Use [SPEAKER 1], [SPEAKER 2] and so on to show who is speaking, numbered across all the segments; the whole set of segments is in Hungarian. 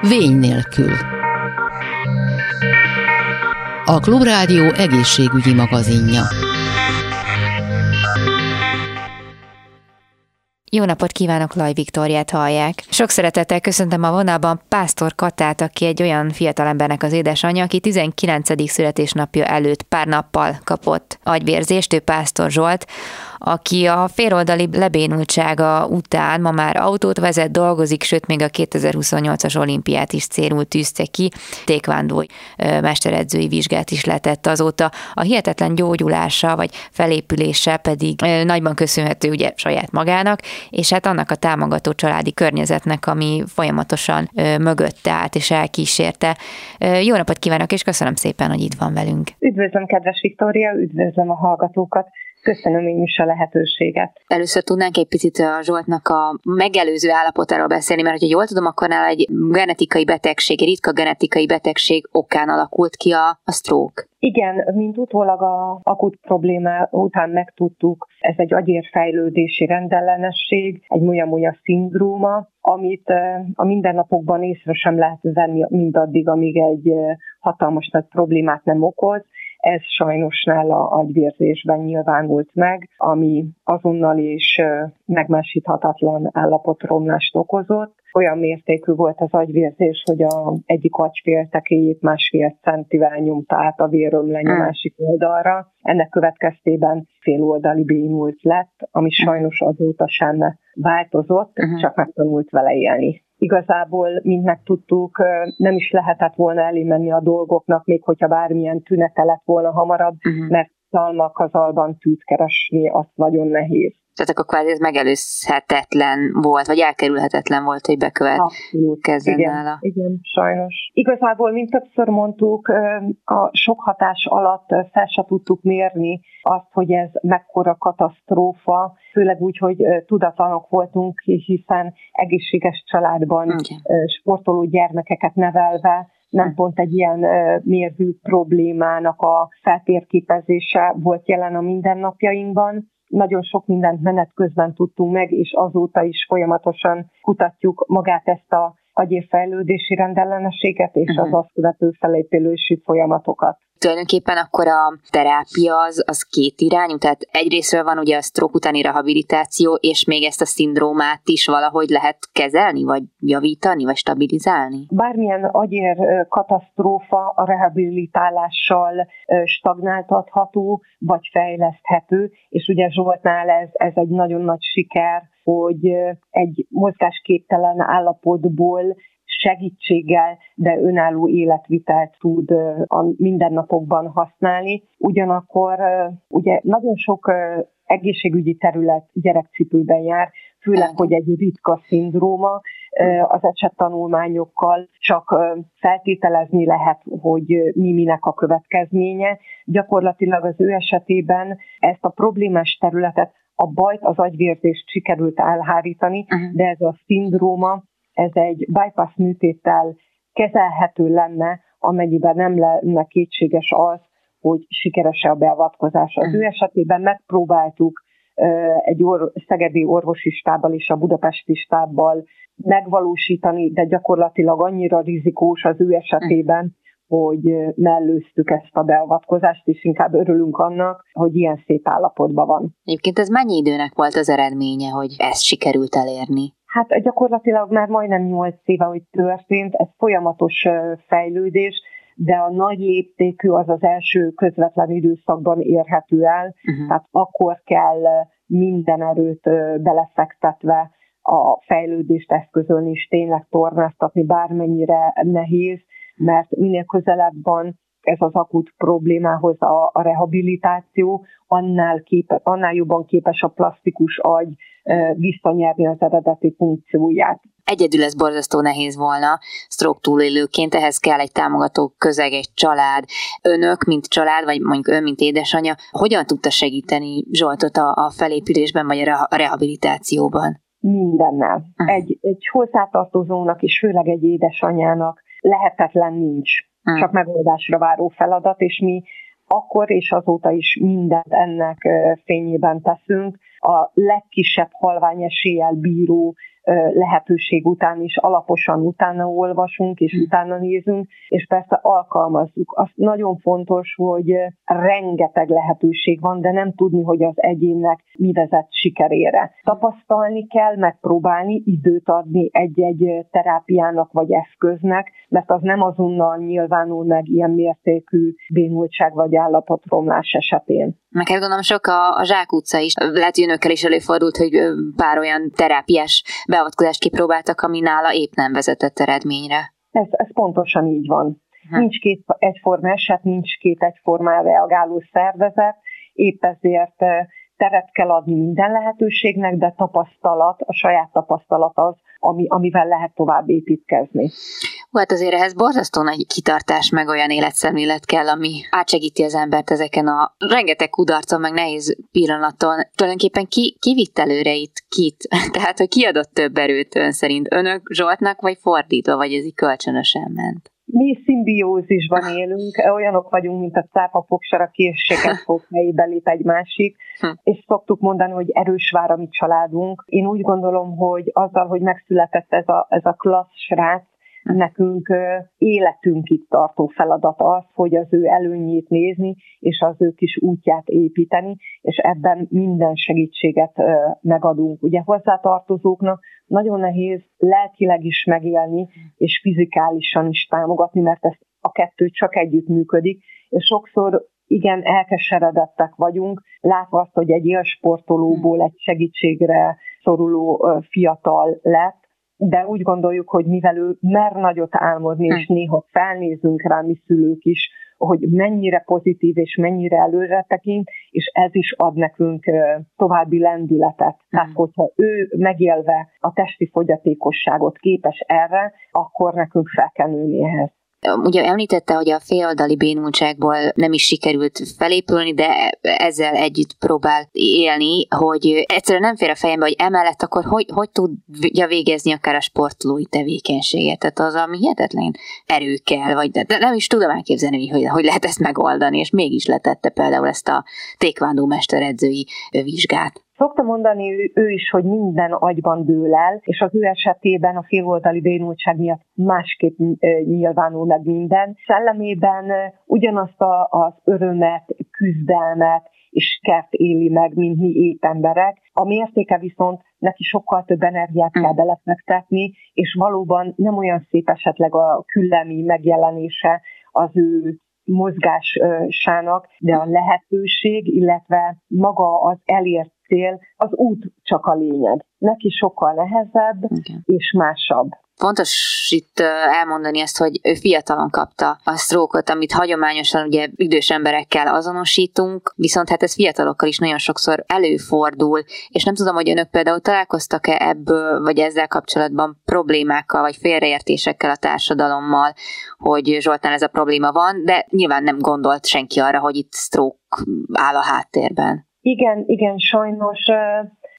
[SPEAKER 1] Vény nélkül. A Klubrádió egészségügyi magazinja.
[SPEAKER 2] Jó napot kívánok, Laj Viktoriát hallják. Sok szeretettel köszöntöm a vonalban Pásztor Katát, aki egy olyan fiatalembernek az édesanyja, aki 19. születésnapja előtt pár nappal kapott agyvérzést, ő Pásztor Zsolt, aki a féloldali lebénultsága után ma már autót vezet, dolgozik, sőt még a 2028-as olimpiát is célul tűzte ki, tékvándó mesteredzői vizsgát is letett azóta. A hihetetlen gyógyulása vagy felépülése pedig nagyban köszönhető ugye saját magának, és hát annak a támogató családi környezetnek, ami folyamatosan mögötte állt és elkísérte. Jó napot kívánok, és köszönöm szépen, hogy itt van velünk.
[SPEAKER 3] Üdvözlöm, kedves Viktória, üdvözlöm a hallgatókat. Köszönöm én is a lehetőséget.
[SPEAKER 2] Először tudnánk egy picit a Zsoltnak a megelőző állapotáról beszélni, mert hogyha jól tudom, akkor nála egy genetikai betegség, egy ritka genetikai betegség okán alakult ki a, a stroke.
[SPEAKER 3] Igen, mint utólag a akut probléma után megtudtuk, ez egy agyérfejlődési rendellenesség, egy molyamolya szindróma, amit a mindennapokban észre sem lehet venni mindaddig, amíg egy hatalmas nagy problémát nem okoz, ez sajnos nála agyvérzésben nyilvánult meg, ami azonnal is megmásíthatatlan állapotromlást okozott. Olyan mértékű volt az agyvérzés, hogy a egyik agyféltekéjét másfél centivel nyomta át a vérömleny a hmm. másik oldalra. Ennek következtében féloldali bénult lett, ami sajnos azóta sem változott, uh-huh. csak megtanult vele élni igazából, mint megtudtuk, nem is lehetett volna elémenni a dolgoknak, még hogyha bármilyen tünete lett volna hamarabb, uh-huh. mert szalmakazalban tűt keresni, az nagyon nehéz.
[SPEAKER 2] Tehát akkor kvázi ez megelőzhetetlen volt, vagy elkerülhetetlen volt, hogy bekövetkezzen
[SPEAKER 3] igen, nála. Igen, sajnos. Igazából, mint többször mondtuk, a sok hatás alatt fel se tudtuk mérni azt, hogy ez mekkora katasztrófa, főleg úgy, hogy tudatlanok voltunk, hiszen egészséges családban igen. sportoló gyermekeket nevelve, nem pont egy ilyen mérvű problémának a feltérképezése volt jelen a mindennapjainkban nagyon sok mindent menet közben tudtunk meg, és azóta is folyamatosan kutatjuk magát ezt a agyérfejlődési rendellenességet és uh-huh. az azt követő felépülési folyamatokat
[SPEAKER 2] tulajdonképpen akkor a terápia az, az két irányú, tehát egyrésztről van ugye a stroke utáni rehabilitáció, és még ezt a szindrómát is valahogy lehet kezelni, vagy javítani, vagy stabilizálni?
[SPEAKER 3] Bármilyen agyér katasztrófa a rehabilitálással stagnáltatható, vagy fejleszthető, és ugye Zsoltnál ez, ez egy nagyon nagy siker, hogy egy mozgásképtelen állapotból segítséggel, de önálló életvitelt tud a mindennapokban használni. Ugyanakkor ugye nagyon sok egészségügyi terület gyerekcipőben jár, főleg, hogy egy ritka szindróma, az esettanulmányokkal csak feltételezni lehet, hogy mi minek a következménye. Gyakorlatilag az ő esetében ezt a problémás területet, a bajt, az agyvérzést sikerült elhárítani, uh-huh. de ez a szindróma ez egy bypass műtéttel kezelhető lenne, amennyiben nem lenne kétséges az, hogy sikeres-e a beavatkozás. Az ő esetében megpróbáltuk egy or- szegedi orvosi stábbal és a budapesti stábbal megvalósítani, de gyakorlatilag annyira rizikós az ő esetében, hogy mellőztük ezt a beavatkozást, és inkább örülünk annak, hogy ilyen szép állapotban van.
[SPEAKER 2] Egyébként ez mennyi időnek volt az eredménye, hogy ezt sikerült elérni?
[SPEAKER 3] Hát gyakorlatilag már majdnem 8 éve, hogy történt, ez folyamatos fejlődés, de a nagy léptékű az az első közvetlen időszakban érhető el, uh-huh. tehát akkor kell minden erőt belefektetve a fejlődést eszközölni, és tényleg tornáztatni, bármennyire nehéz, mert minél közelebb van ez az akut problémához a, a rehabilitáció, annál, képe, annál jobban képes a plastikus agy visszanyerni az eredeti funkcióját.
[SPEAKER 2] Egyedül ez borzasztó nehéz volna, stroke túlélőként, ehhez kell egy támogató közeg, egy család. Önök, mint család, vagy mondjuk ön, mint édesanyja, hogyan tudta segíteni Zsoltot a, a felépülésben, vagy a rehabilitációban?
[SPEAKER 3] Mindennel. Egy, egy hozzátartozónak, és főleg egy édesanyának lehetetlen nincs hmm. csak megoldásra váró feladat, és mi akkor és azóta is mindent ennek fényében teszünk. A legkisebb halvány eséllyel bíró lehetőség után is alaposan utána olvasunk, és hm. utána nézünk, és persze alkalmazzuk. Az nagyon fontos, hogy rengeteg lehetőség van, de nem tudni, hogy az egyénnek mi vezet sikerére. Tapasztalni kell, megpróbálni, időt adni egy-egy terápiának vagy eszköznek, mert az nem azonnal nyilvánul meg ilyen mértékű bénultság vagy állapotromlás esetén.
[SPEAKER 2] Meg kell gondolom, sok a, a Zsák utca is. Lehet, hogy önökkel is előfordult, hogy pár olyan terápiás beavatkozást kipróbáltak, ami nála épp nem vezetett eredményre.
[SPEAKER 3] Ez, ez pontosan így van. Ha. Nincs két egyforma eset, nincs két egyformán reagáló szervezet, épp ezért teret kell adni minden lehetőségnek, de tapasztalat, a saját tapasztalat az, ami, amivel lehet tovább építkezni.
[SPEAKER 2] Hát azért ehhez borzasztó nagy kitartás, meg olyan életszemlélet kell, ami átsegíti az embert ezeken a rengeteg kudarcon, meg nehéz pillanaton. Tulajdonképpen ki, ki vitt előre itt kit? Tehát, hogy ki adott több erőt ön szerint? Önök Zsoltnak, vagy fordítva, vagy ez így kölcsönösen ment?
[SPEAKER 3] Mi szimbiózisban élünk, olyanok vagyunk, mint a cápa fogsara készséget fog helyébe lép egy másik, hm. és szoktuk mondani, hogy erős vár a mi családunk. Én úgy gondolom, hogy azzal, hogy megszületett ez a, ez a klassz srác, nekünk életünkig tartó feladat az, hogy az ő előnyét nézni, és az ő kis útját építeni, és ebben minden segítséget megadunk. Ugye hozzátartozóknak nagyon nehéz lelkileg is megélni, és fizikálisan is támogatni, mert ez a kettő csak együtt működik, és sokszor igen, elkeseredettek vagyunk, látva azt, hogy egy élsportolóból egy segítségre szoruló fiatal lett, de úgy gondoljuk, hogy mivel ő mer nagyot álmodni, és hm. néha felnézünk rá mi szülők is, hogy mennyire pozitív és mennyire előre tekint, és ez is ad nekünk további lendületet. Mm. Tehát, hogyha ő megélve a testi fogyatékosságot képes erre, akkor nekünk fel kell nőni ehhez.
[SPEAKER 2] Ugye említette, hogy a féloldali bénultságból nem is sikerült felépülni, de ezzel együtt próbál élni, hogy egyszerűen nem fér a fejembe, hogy emellett akkor hogy, hogy tudja végezni akár a sportolói tevékenységet. Tehát az, ami hihetetlen erő kell, vagy de nem is tudom elképzelni, hogy, hogy lehet ezt megoldani, és mégis letette például ezt a tékvándó mesteredzői vizsgát.
[SPEAKER 3] Szokta mondani ő, ő is, hogy minden agyban dől el, és az ő esetében a féloldali bénultság miatt másképp nyilvánul meg minden. Szellemében ugyanazt a, az örömet, küzdelmet, és kert éli meg, mint mi ép emberek. A mértéke viszont neki sokkal több energiát kell mm. belefektetni, és valóban nem olyan szép esetleg a küllemi megjelenése az ő mozgásának, de a lehetőség, illetve maga az elért cél, az út csak a lényeg. Neki sokkal nehezebb okay. és másabb.
[SPEAKER 2] Fontos itt elmondani ezt, hogy ő fiatalon kapta a sztrókot, amit hagyományosan ugye idős emberekkel azonosítunk, viszont hát ez fiatalokkal is nagyon sokszor előfordul, és nem tudom, hogy önök például találkoztak-e ebből, vagy ezzel kapcsolatban problémákkal, vagy félreértésekkel a társadalommal, hogy Zsoltán ez a probléma van, de nyilván nem gondolt senki arra, hogy itt sztrók áll a háttérben.
[SPEAKER 3] Igen, igen, sajnos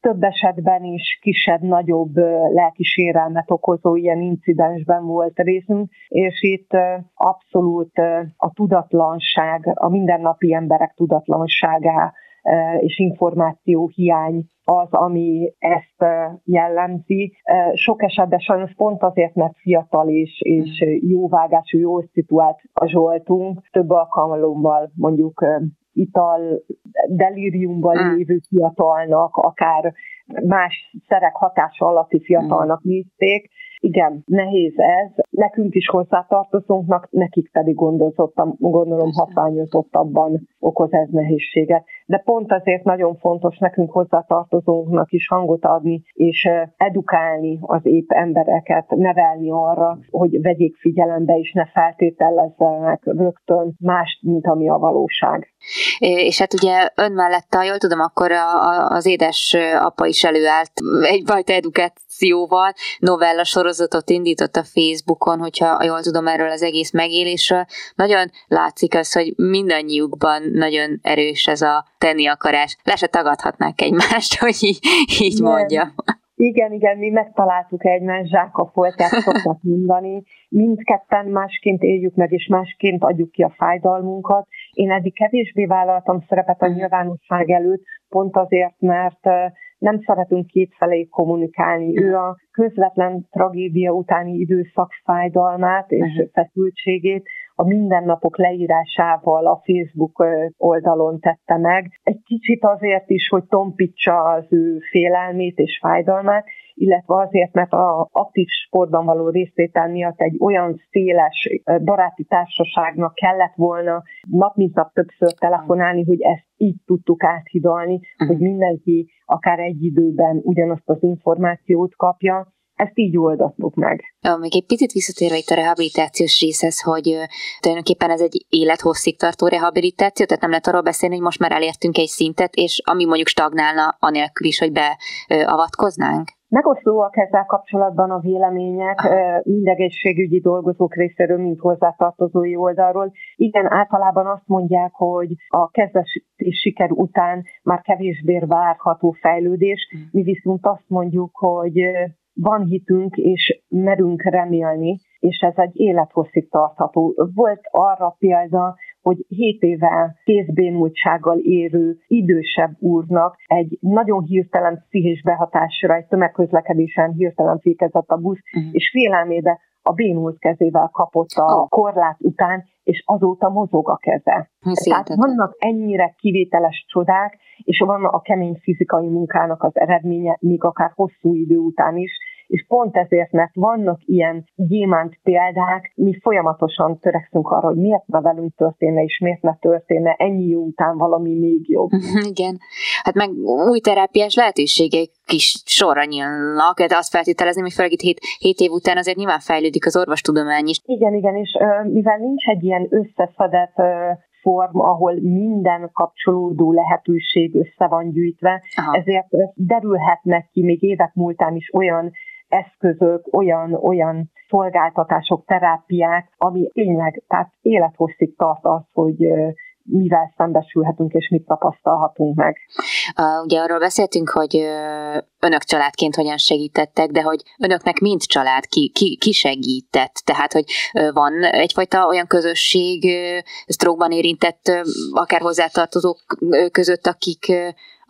[SPEAKER 3] több esetben is kisebb-nagyobb lelki sérelmet okozó ilyen incidensben volt részünk, és itt abszolút a tudatlanság, a mindennapi emberek tudatlanságá és információ hiány az, ami ezt jellemzi. Sok esetben sajnos pont azért, mert fiatal és, és jóvágású, jó szituált a Zsoltunk, több alkalommal mondjuk ital delíriumban mm. lévő fiatalnak, akár más szerek hatása alatti fiatalnak mm. nézték. Igen, nehéz ez. Nekünk is hozzátartozónknak, nekik pedig gondolom hatványozottabban okoz ez nehézséget. De pont azért nagyon fontos nekünk hozzátartozónknak is hangot adni, és edukálni az épp embereket, nevelni arra, hogy vegyék figyelembe, és ne feltételezzenek rögtön mást, mint ami a valóság.
[SPEAKER 2] És hát ugye ön mellett, ha jól tudom, akkor a, a, az édes apa is előállt egyfajta edukációval, novella sorozatot indított a Facebookon, hogyha jól tudom erről az egész megélésről. Nagyon látszik az, hogy mindannyiukban nagyon erős ez a tenni akarás. Le se tagadhatnák egymást, hogy így, így mondja.
[SPEAKER 3] Igen, igen, mi megtaláltuk egymást, zsáka foltját szoktak mondani. Mindketten másként éljük meg, és másként adjuk ki a fájdalmunkat. Én eddig kevésbé vállaltam szerepet a nyilvánosság előtt, pont azért, mert nem szeretünk kétfelé kommunikálni. Ő a közvetlen tragédia utáni időszak fájdalmát és uh-huh. feszültségét a mindennapok leírásával a Facebook oldalon tette meg. Egy kicsit azért is, hogy tompítsa az ő félelmét és fájdalmát, illetve azért, mert a aktív sportban való részvétel miatt egy olyan széles baráti társaságnak kellett volna nap mint nap többször telefonálni, hogy ezt így tudtuk áthidalni, uh-huh. hogy mindenki akár egy időben ugyanazt az információt kapja, ezt így oldottuk meg.
[SPEAKER 2] Ja, még egy picit visszatérve itt a rehabilitációs részhez, hogy tulajdonképpen ez egy élethosszig tartó rehabilitáció, tehát nem lehet arról beszélni, hogy most már elértünk egy szintet, és ami mondjuk stagnálna, anélkül is, hogy beavatkoznánk?
[SPEAKER 3] Megoszlóak ezzel kapcsolatban a vélemények mindegészségügyi dolgozók részéről, mint hozzátartozói oldalról. Igen, általában azt mondják, hogy a kezdés siker után már kevésbé várható fejlődés, hmm. mi viszont azt mondjuk, hogy van hitünk, és merünk remélni, és ez egy élethosszig tartható. Volt arra példa, hogy 7 éve kézbénultsággal érő idősebb úrnak egy nagyon hirtelen pszichés behatásra, egy tömegközlekedésen hirtelen fékezett a busz, uh-huh. és félelmébe a bénult kezével kapott a korlát után, és azóta mozog a keze. Tehát vannak ennyire kivételes csodák, és van a kemény fizikai munkának az eredménye, még akár hosszú idő után is, és pont ezért, mert vannak ilyen gyémánt példák, mi folyamatosan törekszünk arra, hogy miért ne velünk történne, és miért ne történne ennyi jó után valami még jobb.
[SPEAKER 2] Igen, hát meg új terápiás lehetőségek kis sorra nyílnak, de azt feltételezni, hogy főleg itt 7, 7 év után azért nyilván fejlődik az orvostudomány is.
[SPEAKER 3] Igen, igen, és mivel nincs egy ilyen összeszedett form, ahol minden kapcsolódó lehetőség össze van gyűjtve, Aha. ezért derülhetnek ki még évek múltán is olyan eszközök, olyan, olyan szolgáltatások, terápiák, ami tényleg, tehát élethosszig tart az, hogy mivel szembesülhetünk és mit tapasztalhatunk meg.
[SPEAKER 2] Uh, ugye arról beszéltünk, hogy uh, önök családként hogyan segítettek, de hogy önöknek mind család ki, ki, ki segített. Tehát, hogy uh, van egyfajta olyan közösség stroke érintett, akár hozzátartozók között, akik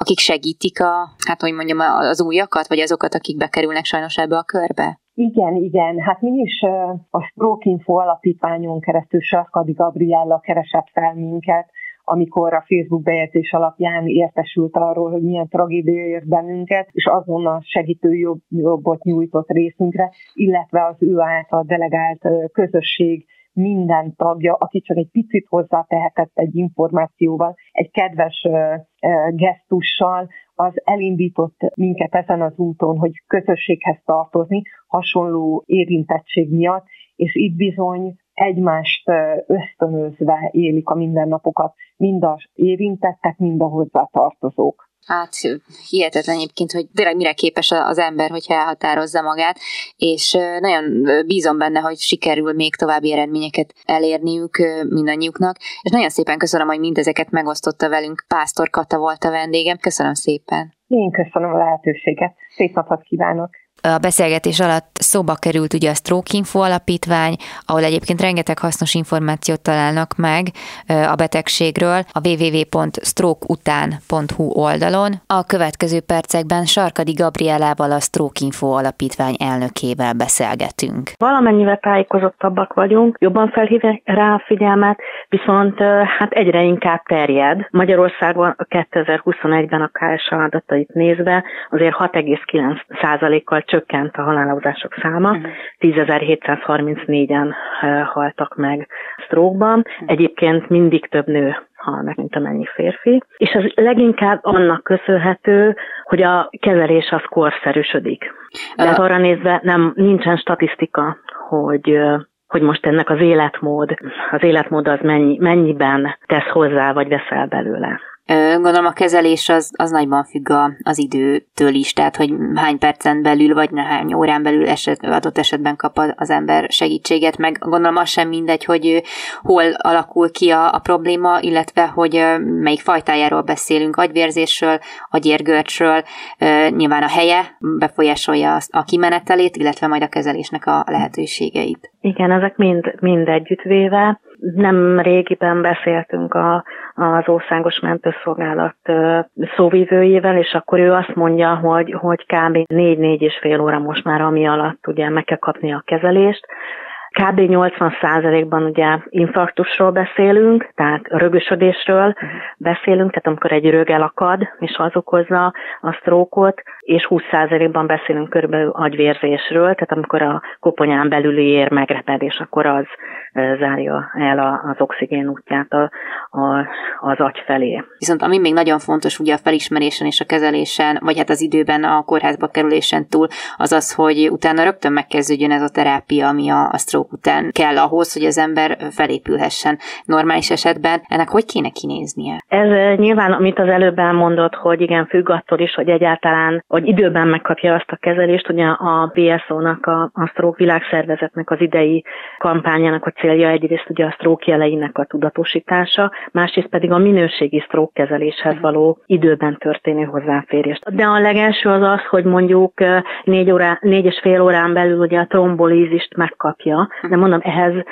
[SPEAKER 2] akik segítik a, hát hogy mondjam, az újakat, vagy azokat, akik bekerülnek sajnos ebbe a körbe?
[SPEAKER 3] Igen, igen. Hát mi is a Stroke Info alapítványon keresztül Sarkadi Gabriella keresett fel minket, amikor a Facebook bejegyzés alapján értesült arról, hogy milyen tragédia ért bennünket, és azonnal segítő jobb, jobbot nyújtott részünkre, illetve az ő által delegált közösség minden tagja, aki csak egy picit hozzátehetett egy információval, egy kedves gesztussal, az elindított minket ezen az úton, hogy közösséghez tartozni, hasonló érintettség miatt, és itt bizony egymást ösztönözve élik a mindennapokat, mind az érintettek, mind a hozzátartozók.
[SPEAKER 2] Hát hihetetlen egyébként, hogy tényleg mire képes az ember, hogyha elhatározza magát, és nagyon bízom benne, hogy sikerül még további eredményeket elérniük mindannyiuknak, és nagyon szépen köszönöm, hogy mindezeket megosztotta velünk. Pásztor Kata volt a vendégem. Köszönöm szépen.
[SPEAKER 3] Én köszönöm a lehetőséget. Szép napot kívánok!
[SPEAKER 2] A beszélgetés alatt szóba került ugye a Stroke Info alapítvány, ahol egyébként rengeteg hasznos információt találnak meg a betegségről a www.strokeután.hu oldalon. A következő percekben Sarkadi Gabrielával a Stroke Info alapítvány elnökével beszélgetünk.
[SPEAKER 4] Valamennyivel tájékozottabbak vagyunk, jobban felhívják rá a figyelmet, viszont hát egyre inkább terjed. Magyarországon 2021-ben a KSA adatait nézve azért 6,9%-kal csökkent a halálozások száma, uh-huh. 10.734-en haltak meg stroke Egyébként mindig több nő hal meg, mint amennyi férfi. És az leginkább annak köszönhető, hogy a kezelés az korszerűsödik. Tehát arra nézve nem, nincsen statisztika, hogy hogy most ennek az életmód, az életmód az mennyi, mennyiben tesz hozzá, vagy veszel belőle.
[SPEAKER 2] Gondolom a kezelés az, az nagyban függ a, az időtől is, tehát hogy hány percen belül, vagy hány órán belül eset, adott esetben kap az ember segítséget, meg gondolom az sem mindegy, hogy hol alakul ki a, a probléma, illetve hogy melyik fajtájáról beszélünk, agyvérzésről, agyérgörcsről, nyilván a helye befolyásolja a kimenetelét, illetve majd a kezelésnek a lehetőségeit.
[SPEAKER 4] Igen, ezek mind, mind együttvéve Nem régiben beszéltünk a, az Országos Mentőszolgálat szóvívőjével, és akkor ő azt mondja, hogy, hogy kb. 4-4 és fél óra most már, ami alatt ugye meg kell kapni a kezelést, Kb. 80%-ban ugye infarktusról beszélünk, tehát rögösödésről beszélünk, tehát amikor egy rög elakad, és az okozza a sztrókot, és 20%-ban beszélünk körülbelül agyvérzésről, tehát amikor a koponyán belüli ér megreped, és akkor az zárja el az oxigén útját a, a, az agy felé.
[SPEAKER 2] Viszont ami még nagyon fontos ugye a felismerésen és a kezelésen, vagy hát az időben a kórházba kerülésen túl, az az, hogy utána rögtön megkezdődjön ez a terápia, ami a, a stroke után kell ahhoz, hogy az ember felépülhessen normális esetben. Ennek hogy kéne kinéznie?
[SPEAKER 4] Ez nyilván, amit az előbb elmondott, hogy igen, függ attól is, hogy egyáltalán, hogy időben megkapja azt a kezelést, ugye a BSO-nak, a, a Stroke világszervezetnek az idei kampányának a célja egyrészt ugye a stroke jeleinek a tudatosítása, másrészt pedig a minőségi stroke kezeléshez való időben történő hozzáférést. De a legelső az az, hogy mondjuk négy, órá, négy és fél órán belül ugye a trombolízist megkapja, de mondom, ehhez,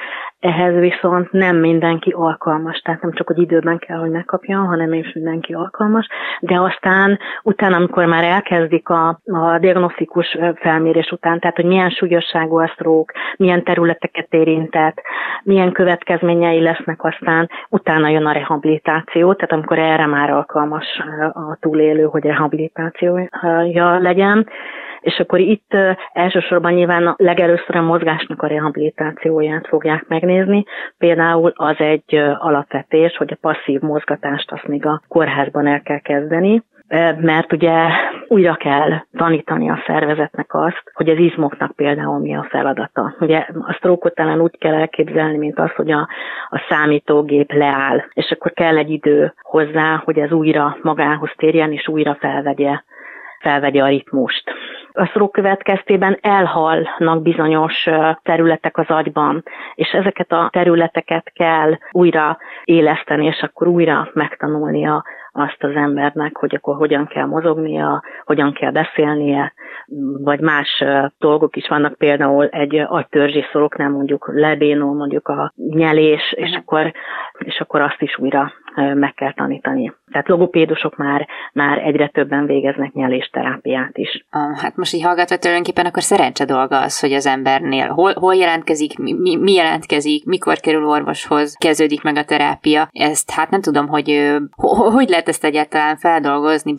[SPEAKER 4] ehhez viszont nem mindenki alkalmas, tehát nem csak, hogy időben kell, hogy megkapja, hanem is mindenki alkalmas, de aztán utána, amikor már elkezdik a, a diagnosztikus felmérés után, tehát hogy milyen súlyosságú a stroke, milyen területeket érintett, milyen következményei lesznek aztán, utána jön a rehabilitáció, tehát amikor erre már alkalmas a túlélő, hogy rehabilitációja legyen, és akkor itt elsősorban nyilván legelőször a mozgásnak a rehabilitációját fogják megnézni. Például az egy alapvetés, hogy a passzív mozgatást azt még a kórházban el kell kezdeni, mert ugye újra kell tanítani a szervezetnek azt, hogy az izmoknak például mi a feladata. Ugye a sztrókot talán úgy kell elképzelni, mint az, hogy a, a számítógép leáll, és akkor kell egy idő hozzá, hogy ez újra magához térjen, és újra felvegye felvegye a ritmust. A sztrók következtében elhalnak bizonyos területek az agyban, és ezeket a területeket kell újra éleszteni, és akkor újra megtanulnia azt az embernek, hogy akkor hogyan kell mozognia, hogyan kell beszélnie, vagy más dolgok is vannak, például egy agytörzsi szoroknál mondjuk lebénul mondjuk a nyelés, és akkor, és akkor azt is újra meg kell tanítani. Tehát logopédusok már, már egyre többen végeznek nyelésterápiát is.
[SPEAKER 2] Hát most így hallgatva tulajdonképpen akkor szerencse dolga az, hogy az embernél hol, hol jelentkezik, mi, mi jelentkezik, mikor kerül orvoshoz, kezdődik meg a terápia. Ezt hát nem tudom, hogy hogy lehet ezt egyáltalán feldolgozni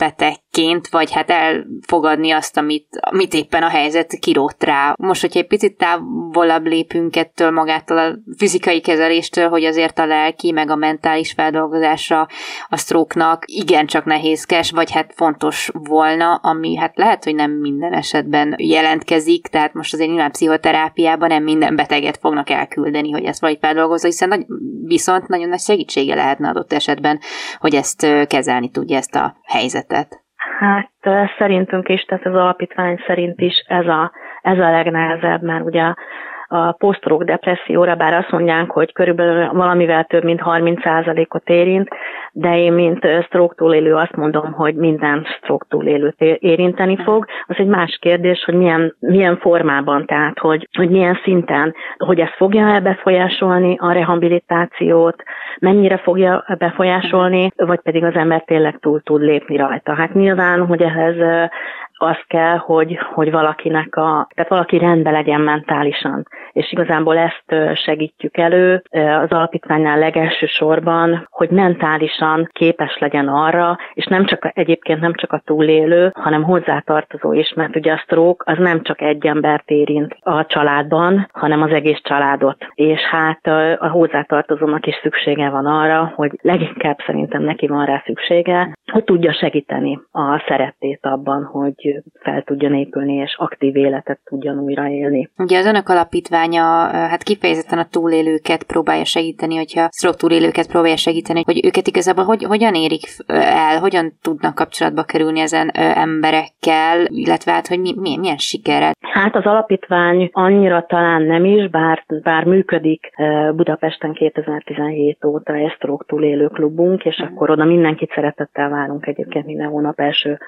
[SPEAKER 2] betegként, vagy hát elfogadni azt, amit, amit éppen a helyzet kirótt rá. Most, hogyha egy picit távolabb lépünk ettől magától a fizikai kezeléstől, hogy azért a lelki, meg a mentális feldolgozása a igen igencsak nehézkes, vagy hát fontos volna, ami hát lehet, hogy nem minden esetben jelentkezik, tehát most azért nyilván pszichoterápiában nem minden beteget fognak elküldeni, hogy ezt valahogy feldolgozza, hiszen nagy, viszont nagyon nagy segítsége lehetne adott esetben, hogy ezt kezelni tudja ezt a helyzetet.
[SPEAKER 4] Hát szerintünk is, tehát az alapítvány szerint is ez a, ez a legnehezebb, mert ugye a posztrók depresszióra, bár azt mondják, hogy körülbelül valamivel több mint 30%-ot érint, de én, mint stroke túlélő azt mondom, hogy minden stroke túlélőt érinteni fog. Az egy más kérdés, hogy milyen, milyen formában, tehát hogy, hogy milyen szinten, hogy ez fogja-e befolyásolni a rehabilitációt, mennyire fogja befolyásolni, vagy pedig az ember tényleg túl tud lépni rajta. Hát nyilván, hogy ehhez az kell, hogy, hogy valakinek a, tehát valaki rendben legyen mentálisan. És igazából ezt segítjük elő az alapítványnál legelső sorban, hogy mentálisan képes legyen arra, és nem csak egyébként nem csak a túlélő, hanem hozzátartozó is, mert ugye a stroke az nem csak egy embert érint a családban, hanem az egész családot. És hát a hozzátartozónak is szüksége van arra, hogy leginkább szerintem neki van rá szüksége, hogy tudja segíteni a szeretét abban, hogy fel tudjon épülni, és aktív életet tudjon újraélni.
[SPEAKER 2] Ugye az önök alapítványa hát kifejezetten a túlélőket próbálja segíteni, hogyha stroke túlélőket próbálja segíteni, hogy őket igazából hogy, hogyan érik el, hogyan tudnak kapcsolatba kerülni ezen emberekkel, illetve hát, hogy mi, mi, milyen sikerrel.
[SPEAKER 4] Hát az alapítvány annyira talán nem is, bár, bár működik Budapesten 2017 óta egy stroke túlélő klubunk, és mm. akkor oda mindenkit szeretettel várunk egyébként minden hónap első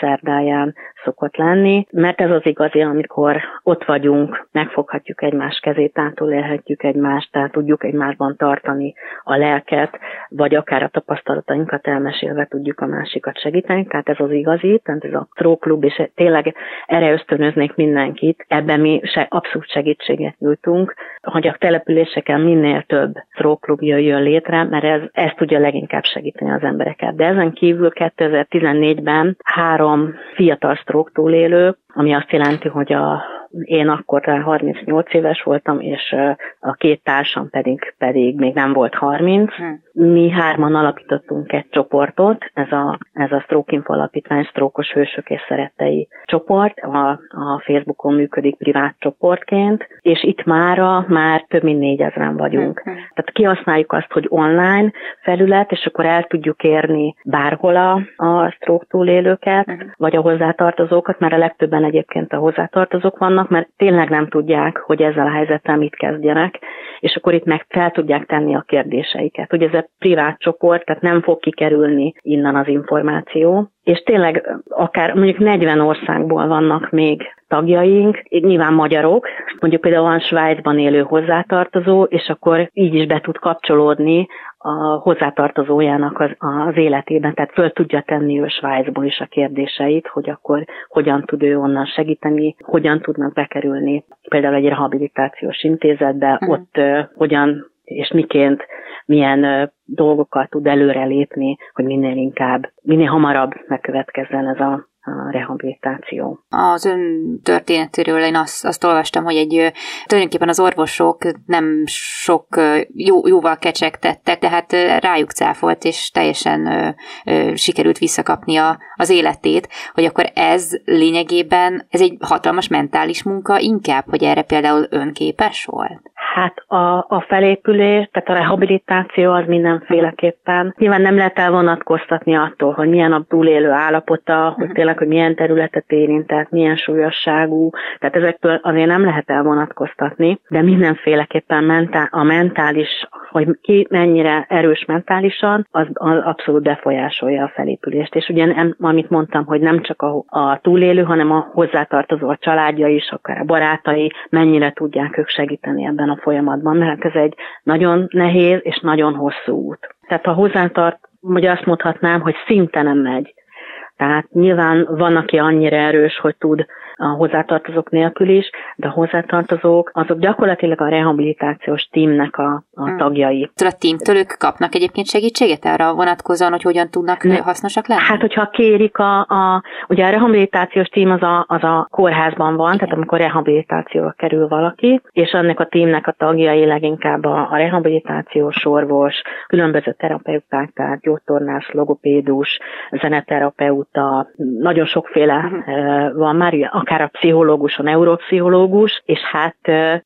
[SPEAKER 4] szerdáján szokott lenni, mert ez az igazi, amikor ott vagyunk, megfoghatjuk egymás kezét, átulélhetjük egymást, tehát tudjuk egymásban tartani a lelket, vagy akár a tapasztalatainkat elmesélve tudjuk a másikat segíteni, tehát ez az igazi, tehát ez a tróklub, és tényleg erre ösztönöznék mindenkit, ebben mi se, abszolút segítséget nyújtunk, hogy a településeken minél több tróklub jöjjön létre, mert ez, ez tudja leginkább segíteni az embereket. De ezen kívül 2014-ben három fiatal stroke túlélő, ami azt jelenti, hogy a én akkor 38 éves voltam, és a két társam pedig, pedig még nem volt 30. Hmm. Mi hárman alapítottunk egy csoportot, ez a, ez a Stroke Info Alapítvány Sztrókos Hősök és Szerettei csoport, a, a Facebookon működik privát csoportként, és itt mára már több mint négyezren vagyunk. Hmm. Tehát kihasználjuk azt, hogy online felület, és akkor el tudjuk érni bárhol a, a stroke túlélőket, vagy a hozzátartozókat, mert a legtöbben egyébként a hozzátartozók vannak, vannak, mert tényleg nem tudják, hogy ezzel a helyzettel mit kezdjenek, és akkor itt meg fel tudják tenni a kérdéseiket. Ugye ez egy privát csoport, tehát nem fog kikerülni innen az információ, és tényleg akár mondjuk 40 országból vannak még tagjaink, nyilván magyarok, mondjuk például van Svájcban élő hozzátartozó, és akkor így is be tud kapcsolódni a hozzátartozójának az, az életében, tehát föl tudja tenni ő Svájcból is a kérdéseit, hogy akkor hogyan tud ő onnan segíteni, hogyan tudnak bekerülni például egy rehabilitációs intézetbe, uh-huh. ott uh, hogyan és miként, milyen dolgokkal tud előrelépni, hogy minél inkább, minél hamarabb megkövetkezzen ez a a rehabilitáció.
[SPEAKER 2] Az ön történetéről én azt, azt olvastam, hogy egy tulajdonképpen az orvosok nem sok jó, jóval kecsegtettek, tehát rájuk cáfolt, és teljesen ö, ö, sikerült visszakapnia az életét, hogy akkor ez lényegében, ez egy hatalmas mentális munka inkább, hogy erre például önképes volt?
[SPEAKER 4] Hát a, a felépülés, tehát a rehabilitáció az mindenféleképpen. Nyilván nem lehet elvonatkoztatni attól, hogy milyen a túlélő állapota, hogy mhm. tényleg, hogy milyen területet érintett, milyen súlyosságú, tehát ezektől azért nem lehet elvonatkoztatni, de mindenféleképpen mentál, a mentális, hogy ki mennyire erős mentálisan, az, az abszolút befolyásolja a felépülést. És ugye, nem, amit mondtam, hogy nem csak a, a túlélő, hanem a hozzátartozó a családja is, akár a barátai, mennyire tudják ők segíteni ebben a folyamatban, mert ez egy nagyon nehéz és nagyon hosszú út. Tehát ha hozzátart, vagy azt mondhatnám, hogy szinte nem megy. Tehát nyilván van, aki annyira erős, hogy tud a hozzátartozók nélkül is, de a hozzátartozók azok gyakorlatilag a rehabilitációs tímnek a, a hmm. tagjai.
[SPEAKER 2] A tímtől ők kapnak egyébként segítséget arra vonatkozóan, hogy hogyan tudnak ne, hasznosak lenni?
[SPEAKER 4] Hát, hogyha kérik a, a ugye a rehabilitációs tím az a, az a kórházban van, Igen. tehát amikor rehabilitációra kerül valaki, és annak a tímnek a tagjai leginkább a, a rehabilitációs orvos, különböző terapeuták, tehát gyógytornás, logopédus, zeneterapeuta, nagyon sokféle uh-huh. van már, akár a pszichológus, a neuropszichológus, és hát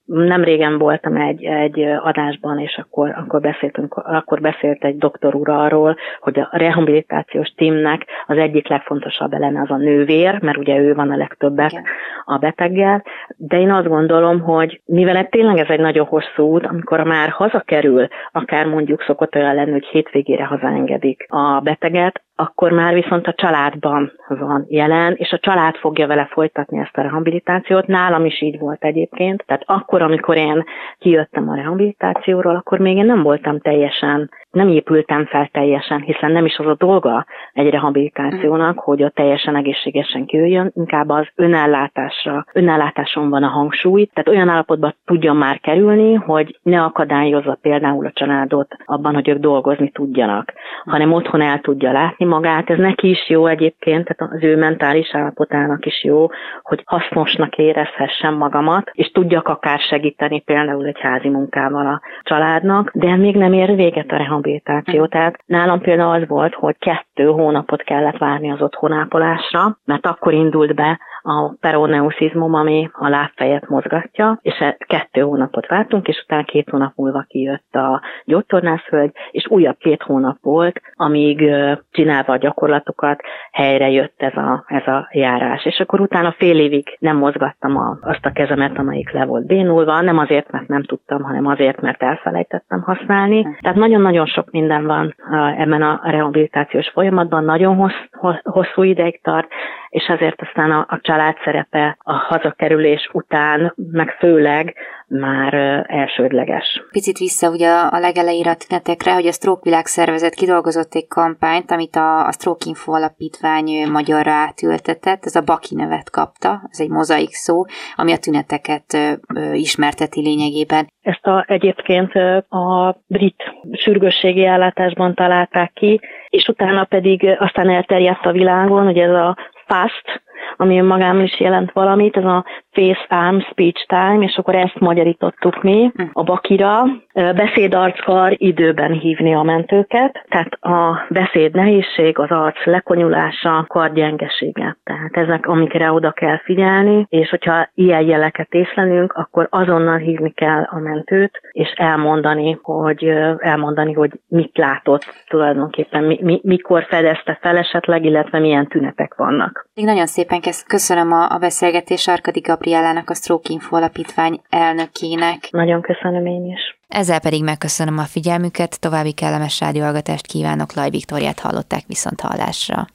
[SPEAKER 4] nem régen voltam egy, egy adásban, és akkor, akkor, beszéltünk, akkor beszélt egy doktor úr arról, hogy a rehabilitációs tímnek az egyik legfontosabb eleme az a nővér, mert ugye ő van a legtöbbet Igen. a beteggel, de én azt gondolom, hogy mivel tényleg ez egy nagyon hosszú út, amikor már hazakerül, akár mondjuk szokott olyan lenni, hogy hétvégére hazaengedik a beteget, akkor már viszont a családban van jelen, és a család fogja vele folytatni ezt a rehabilitációt. Nálam is így volt egyébként. Tehát akkor, amikor én kijöttem a rehabilitációról, akkor még én nem voltam teljesen nem épültem fel teljesen, hiszen nem is az a dolga egy rehabilitációnak, hogy a teljesen egészségesen kijöjjön, inkább az önellátásra, önellátáson van a hangsúly, tehát olyan állapotban tudjon már kerülni, hogy ne akadályozza például a családot abban, hogy ők dolgozni tudjanak, hanem otthon el tudja látni magát, ez neki is jó egyébként, tehát az ő mentális állapotának is jó, hogy hasznosnak érezhessen magamat, és tudjak akár segíteni például egy házi munkával a családnak, de még nem ér véget a rehabilitáció rehabilitáció. Tehát nálam például az volt, hogy kettő hónapot kellett várni az otthonápolásra, mert akkor indult be a peroneusizmum, ami a lábfejet mozgatja, és e kettő hónapot vártunk, és utána két hónap múlva kijött a gyógytornászhölgy, és újabb két hónap volt, amíg csinálva a gyakorlatokat helyre jött ez a, ez a járás. És akkor utána fél évig nem mozgattam a, azt a kezemet, amelyik le volt bénulva, nem azért, mert nem tudtam, hanem azért, mert elfelejtettem használni. Tehát nagyon-nagyon sok minden van ebben a rehabilitációs folyamatban, nagyon hossz, hosszú ideig tart, és ezért aztán a, a család szerepe a hazakerülés után, meg főleg már elsődleges.
[SPEAKER 2] Picit vissza ugye a legelejére a tünetekre, hogy a Stroke Világszervezet kidolgozott egy kampányt, amit a, a Stroke Info alapítvány magyarra átültetett, ez a Baki nevet kapta, ez egy mozaik szó, ami a tüneteket ismerteti lényegében.
[SPEAKER 4] Ezt a, egyébként a brit sürgősségi ellátásban találták ki, és utána pedig aztán elterjedt a világon, hogy ez a past ami magában is jelent valamit, ez a Face Arm Speech Time, és akkor ezt magyarítottuk mi a bakira, beszédarckar időben hívni a mentőket, tehát a beszéd nehézség, az arc lekonyulása, kardgyengesége. Tehát ezek, amikre oda kell figyelni, és hogyha ilyen jeleket észlelünk, akkor azonnal hívni kell a mentőt, és elmondani, hogy elmondani, hogy mit látott tulajdonképpen, mi, mi, mikor fedezte fel esetleg, illetve milyen tünetek vannak.
[SPEAKER 2] Még nagyon szépen köszönöm a, a beszélgetés Arkadi Gabrielának, a Stroke Info alapítvány elnökének.
[SPEAKER 4] Nagyon köszönöm én is.
[SPEAKER 2] Ezzel pedig megköszönöm a figyelmüket, további kellemes rádióhallgatást kívánok, Laj Viktoriát hallották viszont hallásra.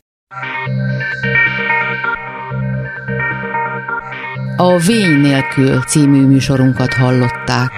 [SPEAKER 1] A Vény nélkül című műsorunkat hallották.